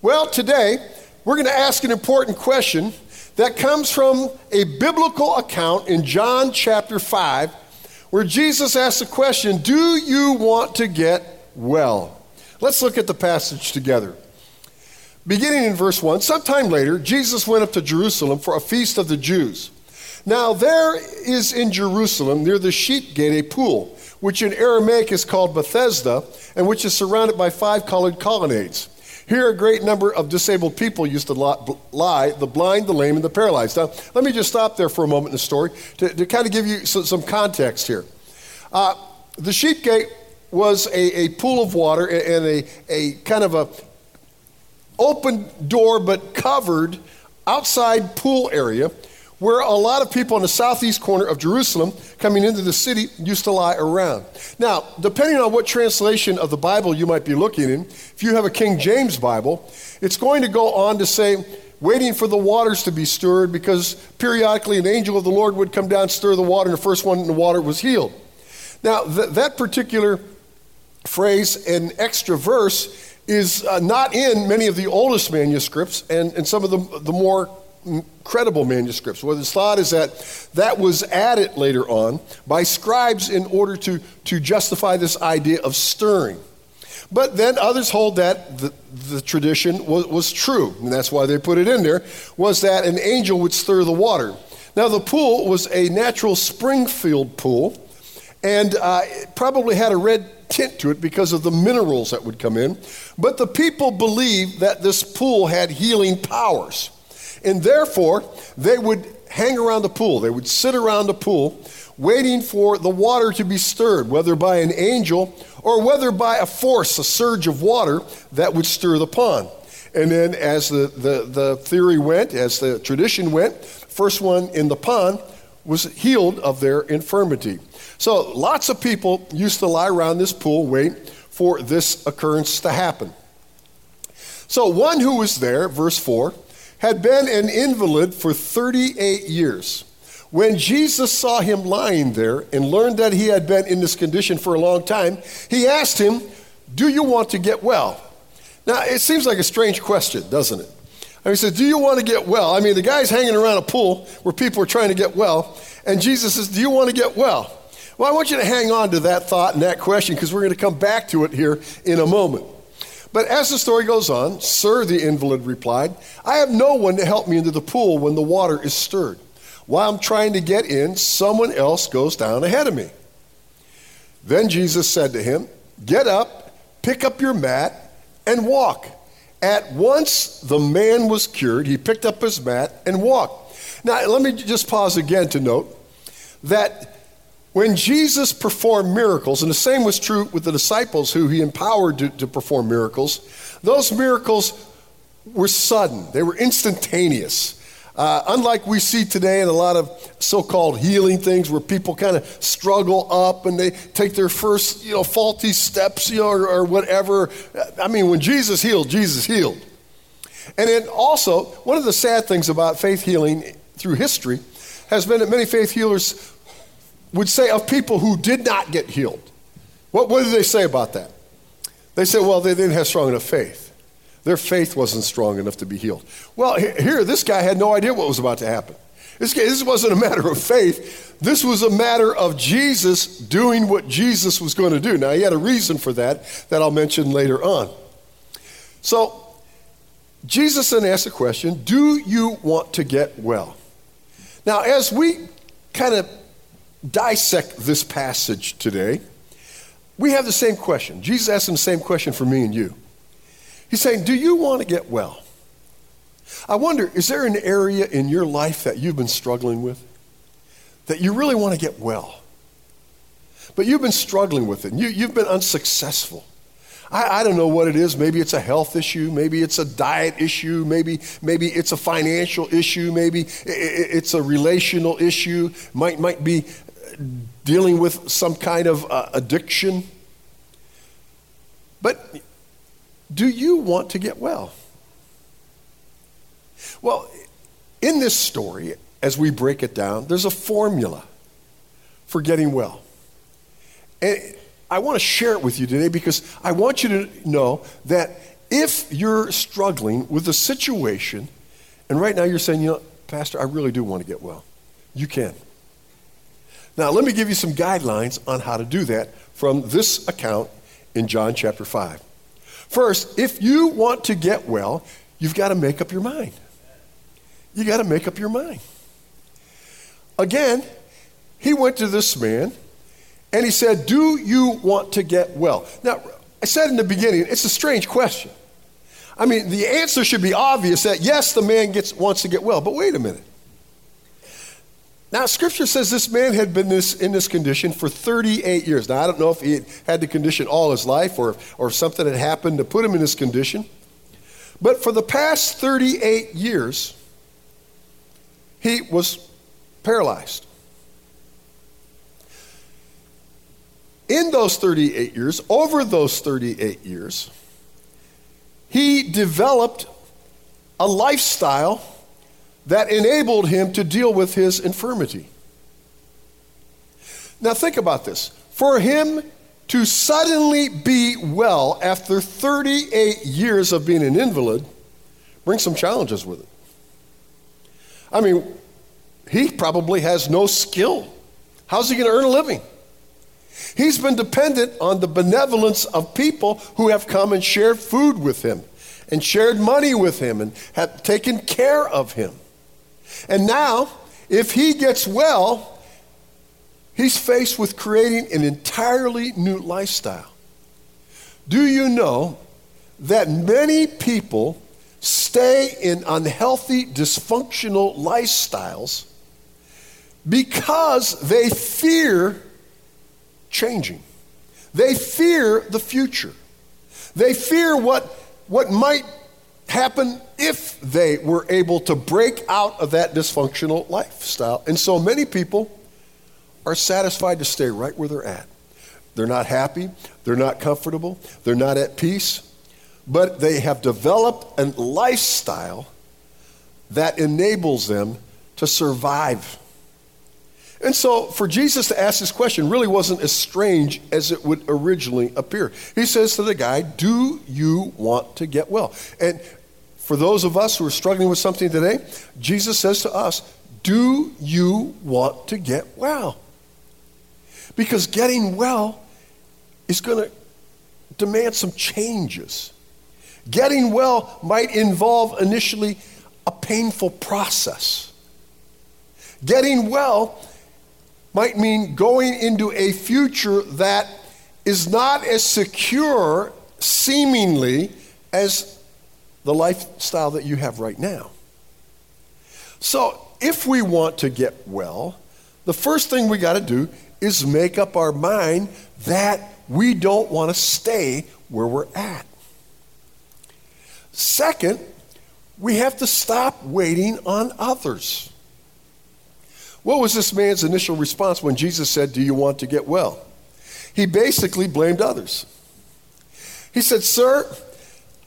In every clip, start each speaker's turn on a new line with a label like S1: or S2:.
S1: Well, today we're going to ask an important question that comes from a biblical account in John chapter 5, where Jesus asks the question Do you want to get well? Let's look at the passage together. Beginning in verse 1, sometime later, Jesus went up to Jerusalem for a feast of the Jews. Now, there is in Jerusalem, near the sheep gate, a pool, which in Aramaic is called Bethesda, and which is surrounded by five colored colonnades. Here, a great number of disabled people used to lie the blind, the lame, and the paralyzed. Now, let me just stop there for a moment in the story to, to kind of give you some, some context here. Uh, the sheep gate was a, a pool of water and a, a kind of a open door but covered outside pool area where a lot of people in the southeast corner of Jerusalem coming into the city used to lie around. Now, depending on what translation of the Bible you might be looking in, if you have a King James Bible, it's going to go on to say, waiting for the waters to be stirred because periodically an angel of the Lord would come down, stir the water, and the first one in the water was healed. Now, th- that particular phrase and extra verse is uh, not in many of the oldest manuscripts and, and some of the, the more credible manuscripts. What is thought is that that was added later on by scribes in order to, to justify this idea of stirring. But then others hold that the, the tradition was, was true, and that's why they put it in there, was that an angel would stir the water. Now, the pool was a natural spring-filled pool, and uh, it probably had a red tint to it because of the minerals that would come in. But the people believed that this pool had healing powers. And therefore, they would hang around the pool. They would sit around the pool waiting for the water to be stirred, whether by an angel or whether by a force, a surge of water that would stir the pond. And then, as the, the, the theory went, as the tradition went, first one in the pond was healed of their infirmity. So lots of people used to lie around this pool, wait for this occurrence to happen. So one who was there, verse 4, had been an invalid for 38 years. When Jesus saw him lying there and learned that he had been in this condition for a long time, he asked him, Do you want to get well? Now, it seems like a strange question, doesn't it? I mean, he said, Do you want to get well? I mean, the guy's hanging around a pool where people are trying to get well, and Jesus says, Do you want to get well? Well, I want you to hang on to that thought and that question because we're going to come back to it here in a moment. But as the story goes on, Sir, the invalid replied, I have no one to help me into the pool when the water is stirred. While I'm trying to get in, someone else goes down ahead of me. Then Jesus said to him, Get up, pick up your mat, and walk. At once the man was cured. He picked up his mat and walked. Now, let me just pause again to note that when Jesus performed miracles, and the same was true with the disciples who he empowered to, to perform miracles, those miracles were sudden, they were instantaneous. Uh, unlike we see today in a lot of so-called healing things where people kind of struggle up and they take their first you know faulty steps you know or, or whatever. I mean when jesus healed jesus healed. And then also one of the sad things about faith healing through history has been that many faith healers would say of people who did not get healed. What, what did they say about that? They said, well, they didn't have strong enough faith. Their faith wasn't strong enough to be healed. Well, here, this guy had no idea what was about to happen. This, guy, this wasn't a matter of faith. This was a matter of Jesus doing what Jesus was going to do. Now, he had a reason for that that I'll mention later on. So, Jesus then asked the question Do you want to get well? Now, as we kind of dissect this passage today, we have the same question. Jesus asked him the same question for me and you. He's saying, Do you want to get well? I wonder, is there an area in your life that you've been struggling with? That you really want to get well? But you've been struggling with it, and you, you've been unsuccessful. I, I, don't know what it is. Maybe it's a health issue. Maybe it's a diet issue. Maybe, maybe it's a financial issue. Maybe it's a relational issue. Might, might be dealing with some kind of uh, addiction. But do you want to get well? Well, in this story, as we break it down, there's a formula for getting well. And I want to share it with you today because I want you to know that if you're struggling with a situation, and right now you're saying, you know, Pastor, I really do want to get well, you can. Now, let me give you some guidelines on how to do that from this account in John chapter 5. First, if you want to get well, you've got to make up your mind. You got to make up your mind. Again, he went to this man and he said, Do you want to get well? Now, I said in the beginning, it's a strange question. I mean, the answer should be obvious that yes, the man gets, wants to get well, but wait a minute. Now, scripture says this man had been this, in this condition for 38 years. Now, I don't know if he had the condition all his life or, or something had happened to put him in this condition. But for the past 38 years, he was paralyzed. In those 38 years, over those 38 years, he developed a lifestyle that enabled him to deal with his infirmity. Now, think about this. For him to suddenly be well after 38 years of being an invalid brings some challenges with it. I mean, he probably has no skill. How's he going to earn a living? He's been dependent on the benevolence of people who have come and shared food with him and shared money with him and have taken care of him. And now, if he gets well, he's faced with creating an entirely new lifestyle. Do you know that many people stay in unhealthy, dysfunctional lifestyles because they fear changing. They fear the future. They fear what, what might happen if they were able to break out of that dysfunctional lifestyle. And so many people are satisfied to stay right where they're at. They're not happy, they're not comfortable, they're not at peace, but they have developed a lifestyle that enables them to survive and so, for Jesus to ask this question really wasn't as strange as it would originally appear. He says to the guy, Do you want to get well? And for those of us who are struggling with something today, Jesus says to us, Do you want to get well? Because getting well is going to demand some changes. Getting well might involve initially a painful process. Getting well might mean going into a future that is not as secure, seemingly, as the lifestyle that you have right now. So, if we want to get well, the first thing we got to do is make up our mind that we don't want to stay where we're at. Second, we have to stop waiting on others. What was this man's initial response when Jesus said, Do you want to get well? He basically blamed others. He said, Sir,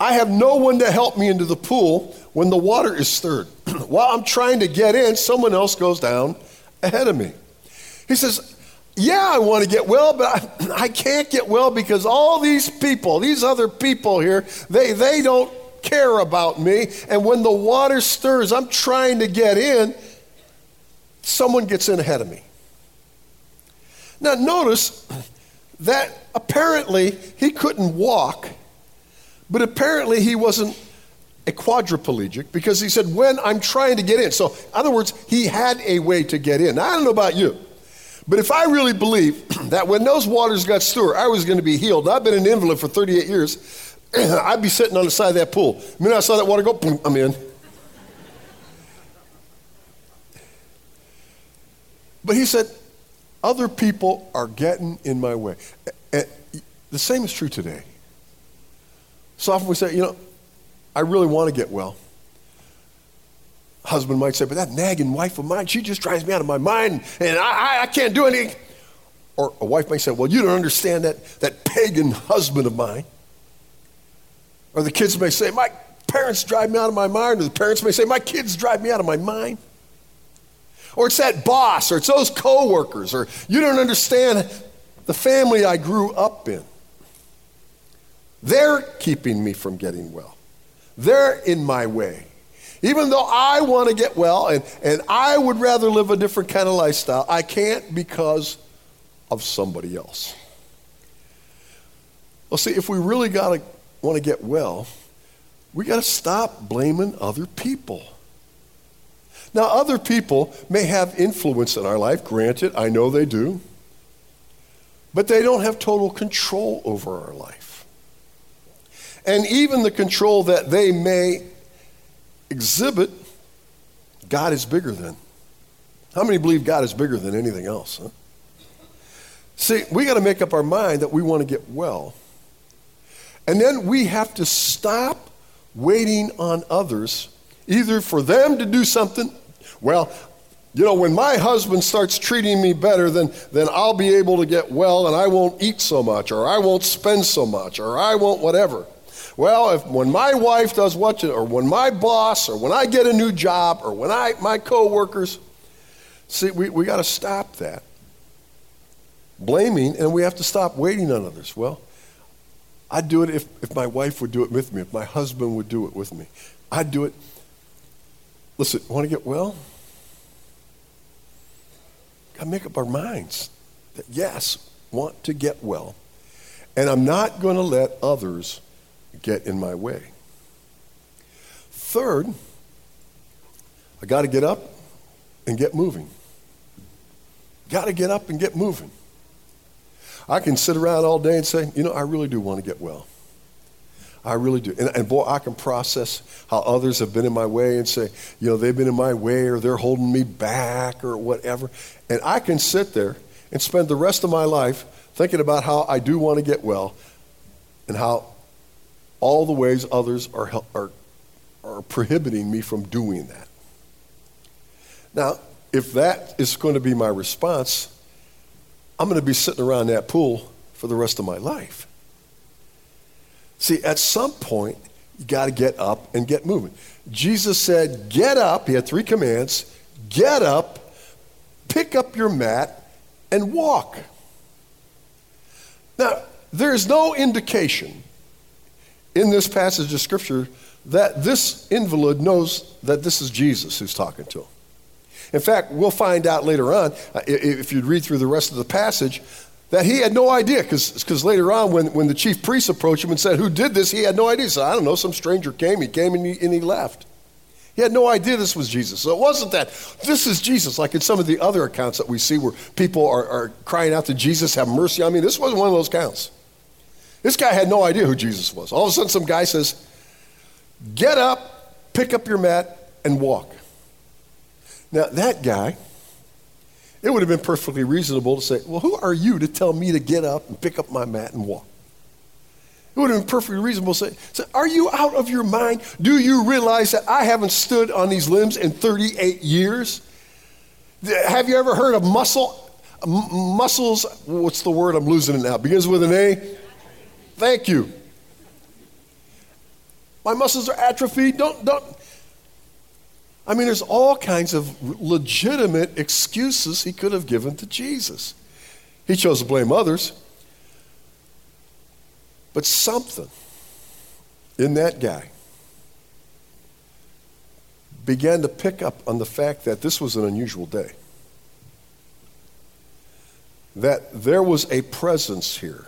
S1: I have no one to help me into the pool when the water is stirred. While I'm trying to get in, someone else goes down ahead of me. He says, Yeah, I want to get well, but I, I can't get well because all these people, these other people here, they, they don't care about me. And when the water stirs, I'm trying to get in someone gets in ahead of me. Now, notice that apparently he couldn't walk, but apparently he wasn't a quadriplegic because he said, When I'm trying to get in. So, in other words, he had a way to get in. Now, I don't know about you, but if I really believe that when those waters got stirred, I was going to be healed, I've been an invalid for 38 years, I'd be sitting on the side of that pool. The minute I saw that water go, boom, I'm in. But he said, other people are getting in my way. And the same is true today. So often we say, you know, I really want to get well. Husband might say, but that nagging wife of mine, she just drives me out of my mind and I, I, I can't do anything. Or a wife might say, well, you don't understand that, that pagan husband of mine. Or the kids may say, my parents drive me out of my mind. Or the parents may say, my kids drive me out of my mind. Or it's that boss, or it's those coworkers, or you don't understand the family I grew up in. They're keeping me from getting well. They're in my way. Even though I want to get well and, and I would rather live a different kind of lifestyle, I can't because of somebody else. Well, see, if we really got to want to get well, we got to stop blaming other people. Now, other people may have influence in our life, granted, I know they do, but they don't have total control over our life. And even the control that they may exhibit, God is bigger than. How many believe God is bigger than anything else? Huh? See, we got to make up our mind that we want to get well. And then we have to stop waiting on others, either for them to do something. Well, you know, when my husband starts treating me better, then, then I'll be able to get well and I won't eat so much, or I won't spend so much, or I won't whatever. Well, if when my wife does what, or when my boss, or when I get a new job, or when I my coworkers, see, we, we got to stop that blaming, and we have to stop waiting on others. Well, I'd do it if, if my wife would do it with me, if my husband would do it with me. I'd do it. Listen, want to get well? Got to make up our minds that yes, want to get well. And I'm not going to let others get in my way. Third, I got to get up and get moving. Got to get up and get moving. I can sit around all day and say, you know, I really do want to get well. I really do. And, and, boy, I can process how others have been in my way and say, you know, they've been in my way or they're holding me back or whatever. And I can sit there and spend the rest of my life thinking about how I do want to get well and how all the ways others are, are, are prohibiting me from doing that. Now, if that is going to be my response, I'm going to be sitting around that pool for the rest of my life. See, at some point, you got to get up and get moving. Jesus said, Get up. He had three commands get up, pick up your mat, and walk. Now, there's no indication in this passage of Scripture that this invalid knows that this is Jesus who's talking to him. In fact, we'll find out later on, uh, if you read through the rest of the passage, that he had no idea, because later on, when, when the chief priest approached him and said, Who did this? he had no idea. He said, I don't know, some stranger came. He came and he, and he left. He had no idea this was Jesus. So it wasn't that this is Jesus, like in some of the other accounts that we see where people are, are crying out to Jesus, have mercy on me. This wasn't one of those accounts. This guy had no idea who Jesus was. All of a sudden, some guy says, Get up, pick up your mat, and walk. Now, that guy, it would have been perfectly reasonable to say, Well, who are you to tell me to get up and pick up my mat and walk? It would have been perfectly reasonable to say, say, Are you out of your mind? Do you realize that I haven't stood on these limbs in 38 years? Have you ever heard of muscle? M- muscles, what's the word? I'm losing it now. Begins with an A. Thank you. My muscles are atrophied. Don't, don't, I mean, there's all kinds of legitimate excuses he could have given to Jesus. He chose to blame others. But something in that guy began to pick up on the fact that this was an unusual day. That there was a presence here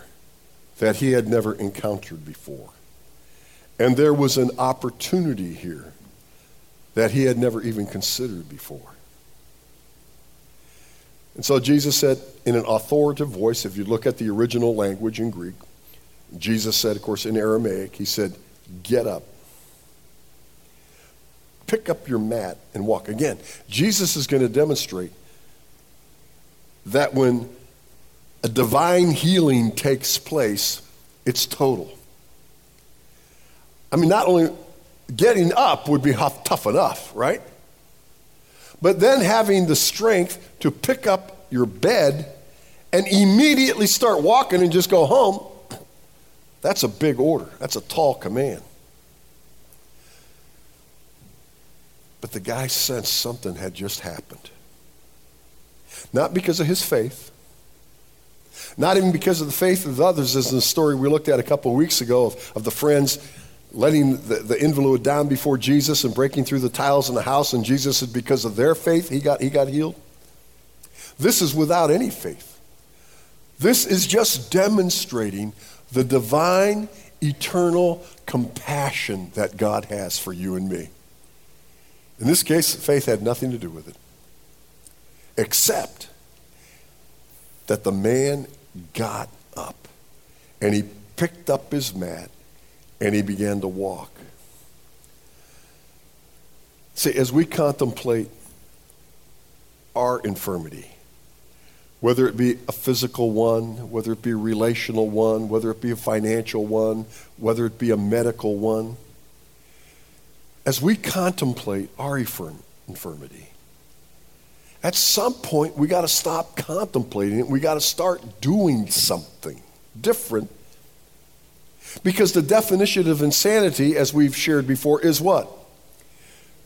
S1: that he had never encountered before. And there was an opportunity here that he had never even considered before. And so Jesus said in an authoritative voice, if you look at the original language in Greek, Jesus said, of course, in Aramaic, he said, Get up. Pick up your mat and walk. Again, Jesus is going to demonstrate that when a divine healing takes place, it's total. I mean, not only getting up would be tough enough, right? But then having the strength to pick up your bed and immediately start walking and just go home, that's a big order. That's a tall command. But the guy sensed something had just happened. Not because of his faith, Not even because of the faith of others, as in the story we looked at a couple of weeks ago of, of the friends letting the, the invalid down before Jesus and breaking through the tiles in the house, and Jesus said, because of their faith, he got, he got healed. This is without any faith. This is just demonstrating the divine, eternal compassion that God has for you and me. In this case, faith had nothing to do with it, except that the man got up and he picked up his mat and he began to walk. See, as we contemplate our infirmity, whether it be a physical one, whether it be a relational one, whether it be a financial one, whether it be a medical one, as we contemplate our infirmity, at some point we got to stop contemplating it. We got to start doing something different because the definition of insanity, as we've shared before, is what?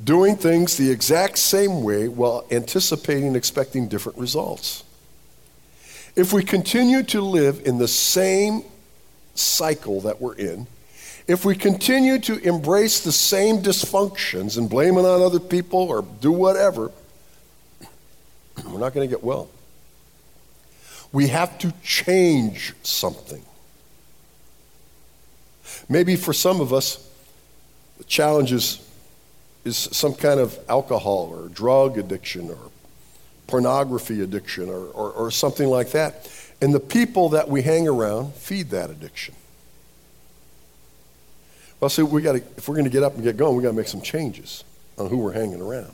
S1: Doing things the exact same way while anticipating expecting different results. If we continue to live in the same cycle that we're in, if we continue to embrace the same dysfunctions and blame it on other people or do whatever, we're not going to get well. We have to change something. Maybe for some of us, the challenge is, is some kind of alcohol or drug addiction or pornography addiction or, or, or something like that. And the people that we hang around feed that addiction. Well, see, we got to, if we're going to get up and get going, we've got to make some changes on who we're hanging around.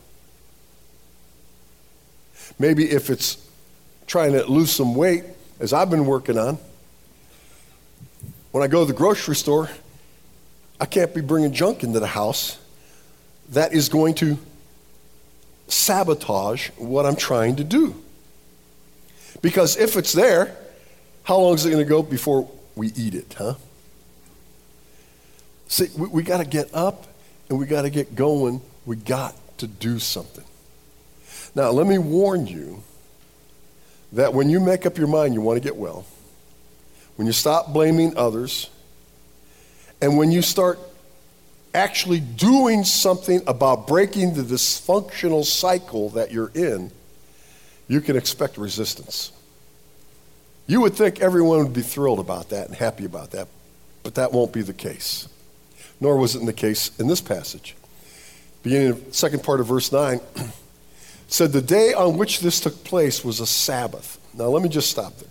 S1: Maybe if it's trying to lose some weight, as I've been working on, when I go to the grocery store, I can't be bringing junk into the house that is going to sabotage what I'm trying to do. Because if it's there, how long is it going to go before we eat it, huh? See, we, we got to get up and we got to get going. We got to do something. Now, let me warn you that when you make up your mind you want to get well, when you stop blaming others, and when you start actually doing something about breaking the dysfunctional cycle that you're in, you can expect resistance. You would think everyone would be thrilled about that and happy about that, but that won't be the case. Nor was it in the case in this passage. Beginning of second part of verse 9 said the day on which this took place was a Sabbath. Now let me just stop there.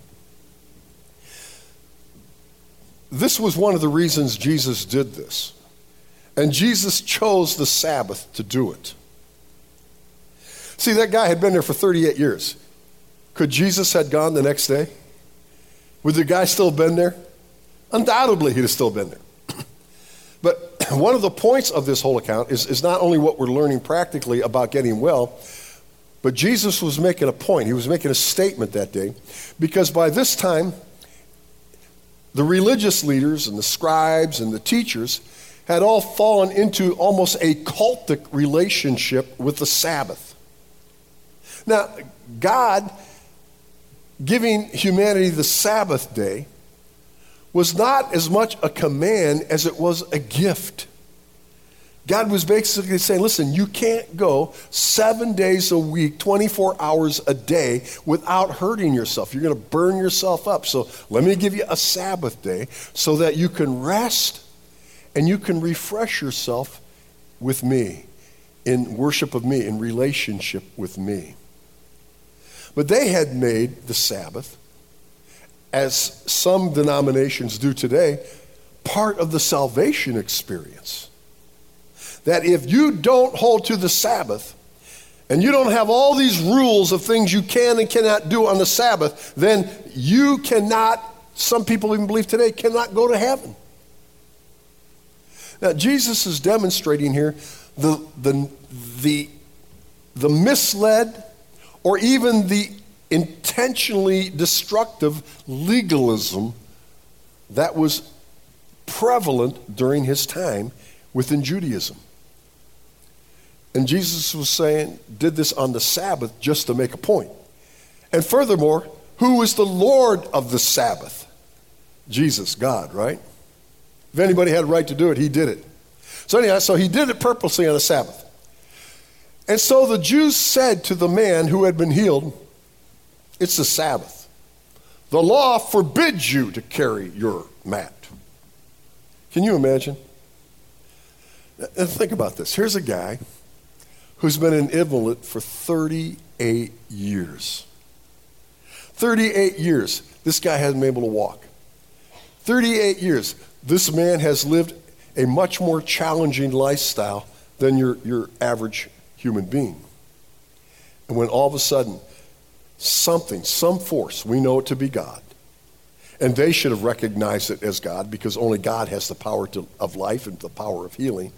S1: This was one of the reasons Jesus did this. And Jesus chose the Sabbath to do it. See, that guy had been there for 38 years. Could Jesus had gone the next day? Would the guy still have been there? Undoubtedly, he'd have still been there. but one of the points of this whole account is, is not only what we're learning practically about getting well, but Jesus was making a point. He was making a statement that day because by this time, the religious leaders and the scribes and the teachers had all fallen into almost a cultic relationship with the Sabbath. Now, God giving humanity the Sabbath day was not as much a command as it was a gift. God was basically saying, listen, you can't go seven days a week, 24 hours a day without hurting yourself. You're going to burn yourself up. So let me give you a Sabbath day so that you can rest and you can refresh yourself with me, in worship of me, in relationship with me. But they had made the Sabbath, as some denominations do today, part of the salvation experience that if you don't hold to the Sabbath, and you don't have all these rules of things you can and cannot do on the Sabbath, then you cannot, some people even believe today, cannot go to heaven. Now, Jesus is demonstrating here the, the, the, the misled or even the intentionally destructive legalism that was prevalent during his time within Judaism. And Jesus was saying, did this on the Sabbath just to make a point. And furthermore, Who is the Lord of the Sabbath? Jesus, God, right? If anybody had a right to do it, he did it. So, anyhow, so he did it purposely on the Sabbath. And so the Jews said to the man who had been healed, It's the Sabbath. The law forbids you to carry your mat. Can you imagine? Think about this. Here's a guy who's been an invalid for 38 years. 38 years. This guy hasn't been able to walk. 38 years. This man has lived a much more challenging lifestyle than your, your average human being. And when all of a sudden, something, some force, we know it to be God, and they should have recognized it as God because only God has the power to, of life and the power of healing.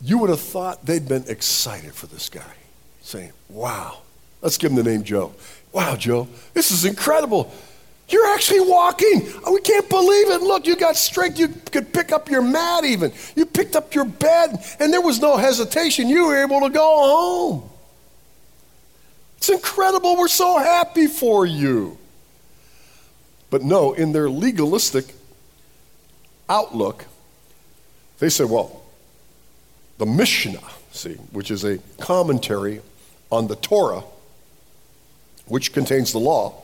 S1: You would have thought they'd been excited for this guy, saying, Wow, let's give him the name Joe. Wow, Joe, this is incredible. You're actually walking. Oh, we can't believe it. Look, you got strength. You could pick up your mat even. You picked up your bed, and there was no hesitation. You were able to go home. It's incredible. We're so happy for you. But no, in their legalistic outlook, they said, well, the Mishnah, see, which is a commentary on the Torah, which contains the law,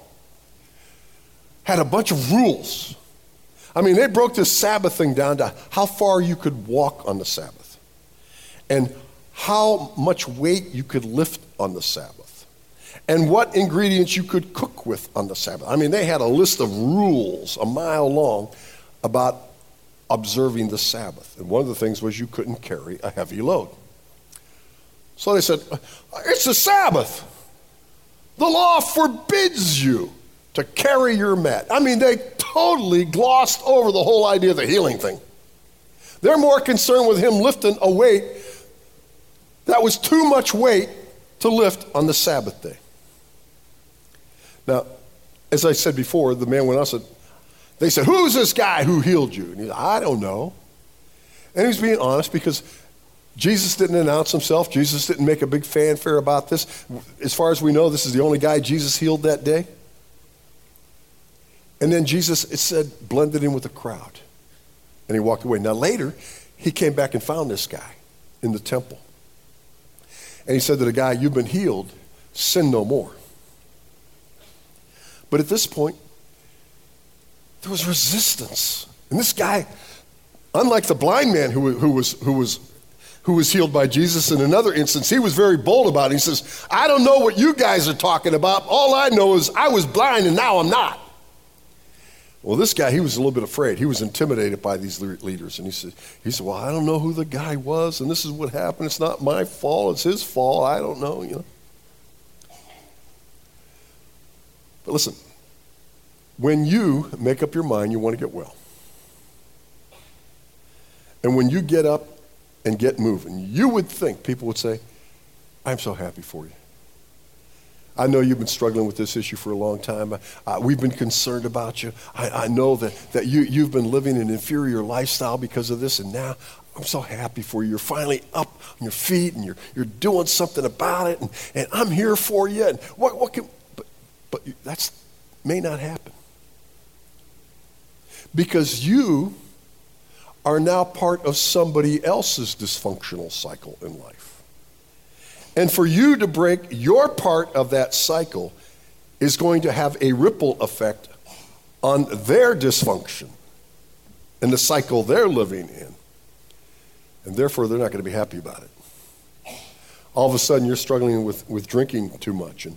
S1: had a bunch of rules. I mean, they broke this Sabbath thing down to how far you could walk on the Sabbath and how much weight you could lift on the Sabbath and what ingredients you could cook with on the Sabbath. I mean, they had a list of rules a mile long about observing the Sabbath. And one of the things was you couldn't carry a heavy load. So they said, It's the Sabbath. The law forbids you to carry your mat. I mean, they totally glossed over the whole idea of the healing thing. They're more concerned with him lifting a weight that was too much weight to lift on the Sabbath day. Now, as I said before, the man went on and said, they said, Who's this guy who healed you? And he said, I don't know. And he was being honest because Jesus didn't announce himself. Jesus didn't make a big fanfare about this. As far as we know, this is the only guy Jesus healed that day. And then Jesus, it said, blended in with the crowd. And he walked away. Now, later, he came back and found this guy in the temple. And he said to the guy, You've been healed, sin no more. But at this point, there was resistance. And this guy, unlike the blind man who, who, was, who, was, who was healed by Jesus in another instance, he was very bold about it. He says, I don't know what you guys are talking about. All I know is I was blind and now I'm not. Well, this guy, he was a little bit afraid. He was intimidated by these leaders. And he said, he said, Well, I don't know who the guy was, and this is what happened. It's not my fault, it's his fault. I don't know, you know. But listen, when you make up your mind you want to get well, and when you get up and get moving, you would think people would say, I'm so happy for you. I know you've been struggling with this issue for a long time. Uh, we've been concerned about you. I, I know that, that you, you've been living an inferior lifestyle because of this, and now I'm so happy for you. You're finally up on your feet and you're, you're doing something about it, and, and I'm here for you. And what, what can, but, but that may not happen. Because you are now part of somebody else's dysfunctional cycle in life. And for you to break your part of that cycle is going to have a ripple effect on their dysfunction and the cycle they're living in. And therefore, they're not going to be happy about it. All of a sudden, you're struggling with, with drinking too much. And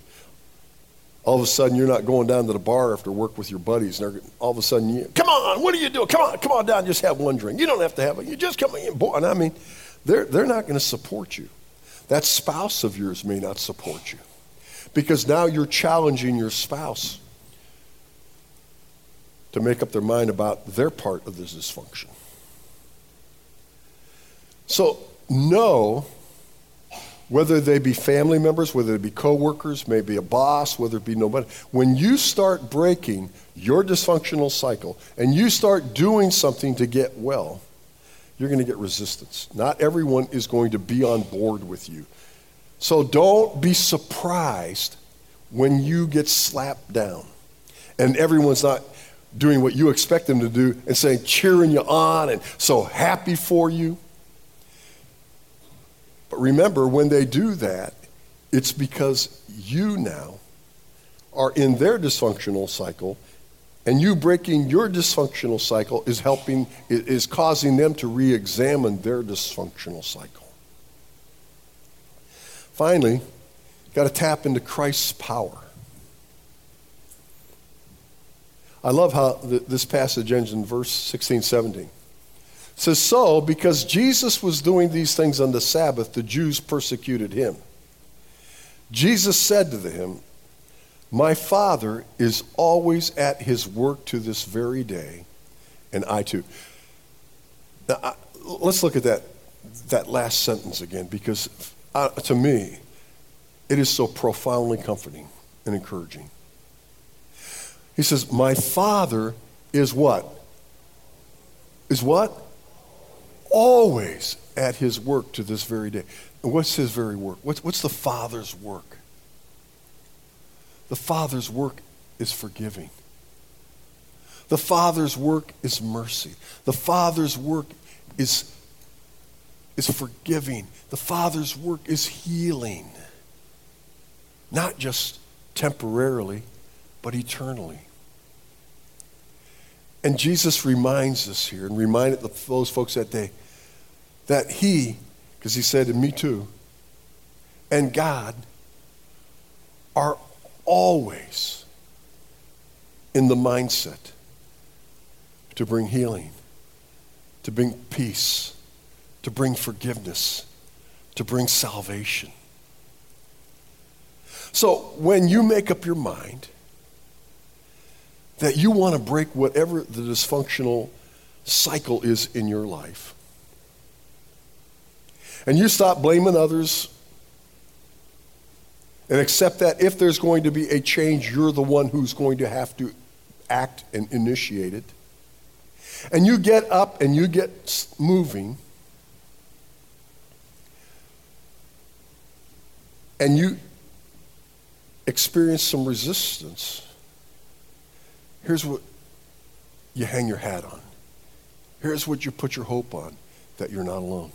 S1: all of a sudden, you're not going down to the bar after work with your buddies. And all of a sudden, you, come on, what are you doing? Come on, come on down, just have one drink. You don't have to have it. You just come in. Boy, and I mean, they're, they're not going to support you that spouse of yours may not support you because now you're challenging your spouse to make up their mind about their part of this dysfunction. So, know whether they be family members, whether they be coworkers, maybe a boss, whether it be nobody. When you start breaking your dysfunctional cycle and you start doing something to get well, you're going to get resistance. Not everyone is going to be on board with you. So don't be surprised when you get slapped down and everyone's not doing what you expect them to do and saying, cheering you on and so happy for you. But remember, when they do that, it's because you now are in their dysfunctional cycle, and you breaking your dysfunctional cycle is helping, is causing them to re examine their dysfunctional cycle. Finally, got to tap into Christ's power. I love how this passage ends in verse 16, 17. It says, So, because Jesus was doing these things on the Sabbath, the Jews persecuted him. Jesus said to them, My Father is always at his work to this very day, and I too. Now, I, let's look at that, that last sentence again, because uh, to me, it is so profoundly comforting and encouraging. He says, My Father is what? Is what? Always at his work to this very day. What's his very work? What's, what's the Father's work? The Father's work is forgiving. The Father's work is mercy. The Father's work is, is forgiving. The Father's work is healing. Not just temporarily, but eternally. And Jesus reminds us here and reminded those folks that day that He, because He said, and me too, and God are always in the mindset to bring healing, to bring peace, to bring forgiveness, to bring salvation. So when you make up your mind that you want to break whatever the dysfunctional cycle is in your life. And you stop blaming others and accept that if there's going to be a change, you're the one who's going to have to act and initiate it. And you get up and you get moving. And you experience some resistance Here's what you hang your hat on. Here's what you put your hope on that you're not alone.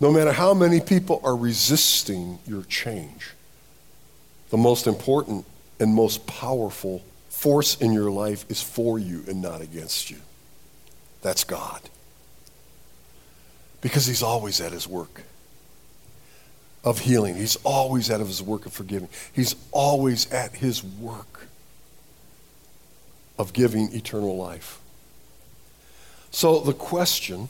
S1: No matter how many people are resisting your change, the most important and most powerful force in your life is for you and not against you. That's God. Because He's always at His work of healing. He's always at his work of forgiving. He's always at his work of giving eternal life. So the question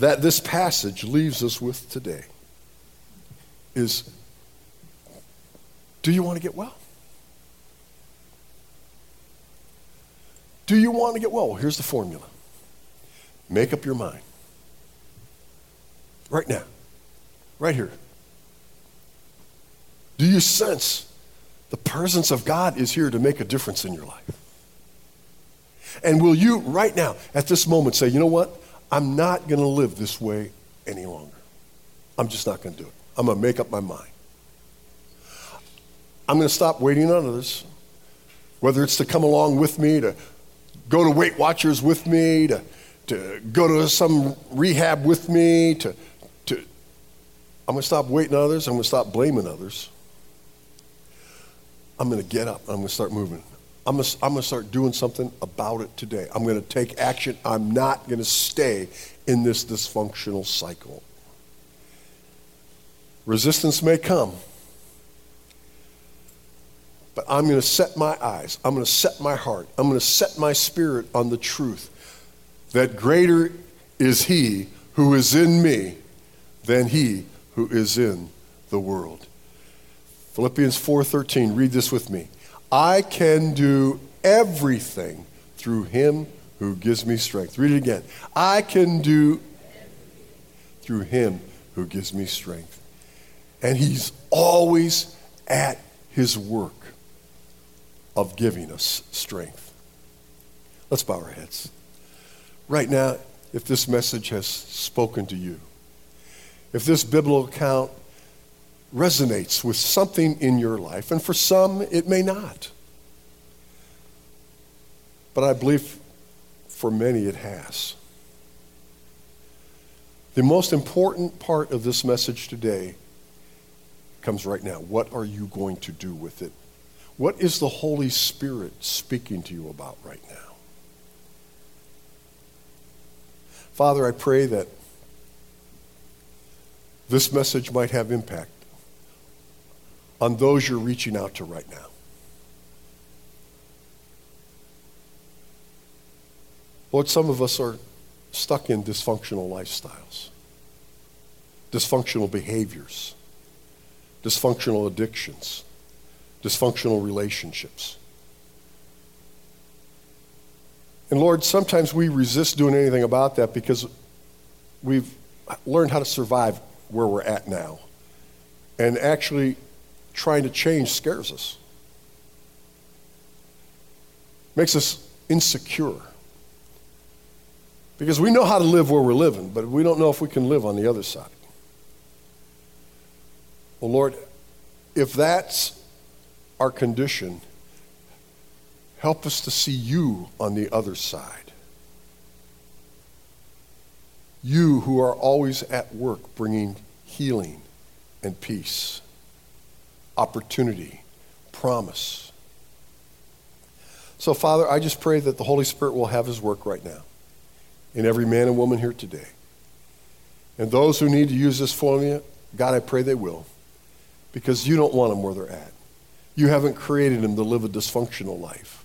S1: that this passage leaves us with today is do you want to get well? Do you want to get well? Here's the formula. Make up your mind. Right now. Right here. Do you sense the presence of God is here to make a difference in your life? And will you, right now, at this moment, say, you know what? I'm not going to live this way any longer. I'm just not going to do it. I'm going to make up my mind. I'm going to stop waiting on others, whether it's to come along with me, to go to Weight Watchers with me, to, to go to some rehab with me, to to I'm going to stop waiting on others. I'm going to stop blaming others. I'm going to get up. I'm going to start moving. I'm going to, start doing something about it today. I'm going to take action. I'm not going to stay in this dysfunctional cycle. Resistance may come, but I'm going to set my eyes, I'm going to set my heart, I'm going to set my spirit on the truth that greater is He who is in me than He who is in the world. Philippians 4:13, read this with me. I can do everything through him who gives me strength. Read it again. I can do through him who gives me strength. And he's always at his work of giving us strength. Let's bow our heads. Right now, if this message has spoken to you, if this biblical account resonates with something in your life, and for some, it may not. But I believe for many it has. The most important part of this message today comes right now. What are you going to do with it? What is the Holy Spirit speaking to you about right now? Father, I pray that this message might have impact on those you're reaching out to right now. Lord, some of us are stuck in dysfunctional lifestyles, dysfunctional behaviors, dysfunctional addictions, dysfunctional relationships. And Lord, sometimes we resist doing anything about that because we've learned how to survive where we're at now. And actually, trying to change scares us, makes us insecure. Because we know how to live where we're living, but we don't know if we can live on the other side. Well, Lord, if that's our condition, Help us to see you on the other side. You who are always at work bringing healing and peace, opportunity, promise. So, Father, I just pray that the Holy Spirit will have his work right now in every man and woman here today. And those who need to use this formula, God, I pray they will, because you don't want them where they're at. You haven't created them to live a dysfunctional life.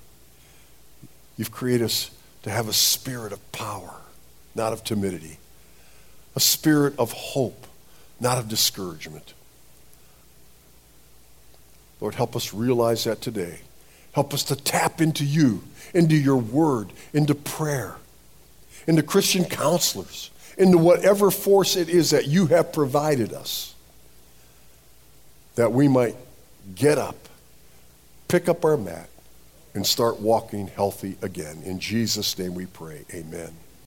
S1: You've created us to have a spirit of power, not of timidity, a spirit of hope, not of discouragement. Lord, help us realize that today. Help us to tap into you, into your word, into prayer, into Christian counselors, into whatever force it is that you have provided us, that we might get up, pick up our mat, and start walking healthy again. In Jesus' name we pray. Amen.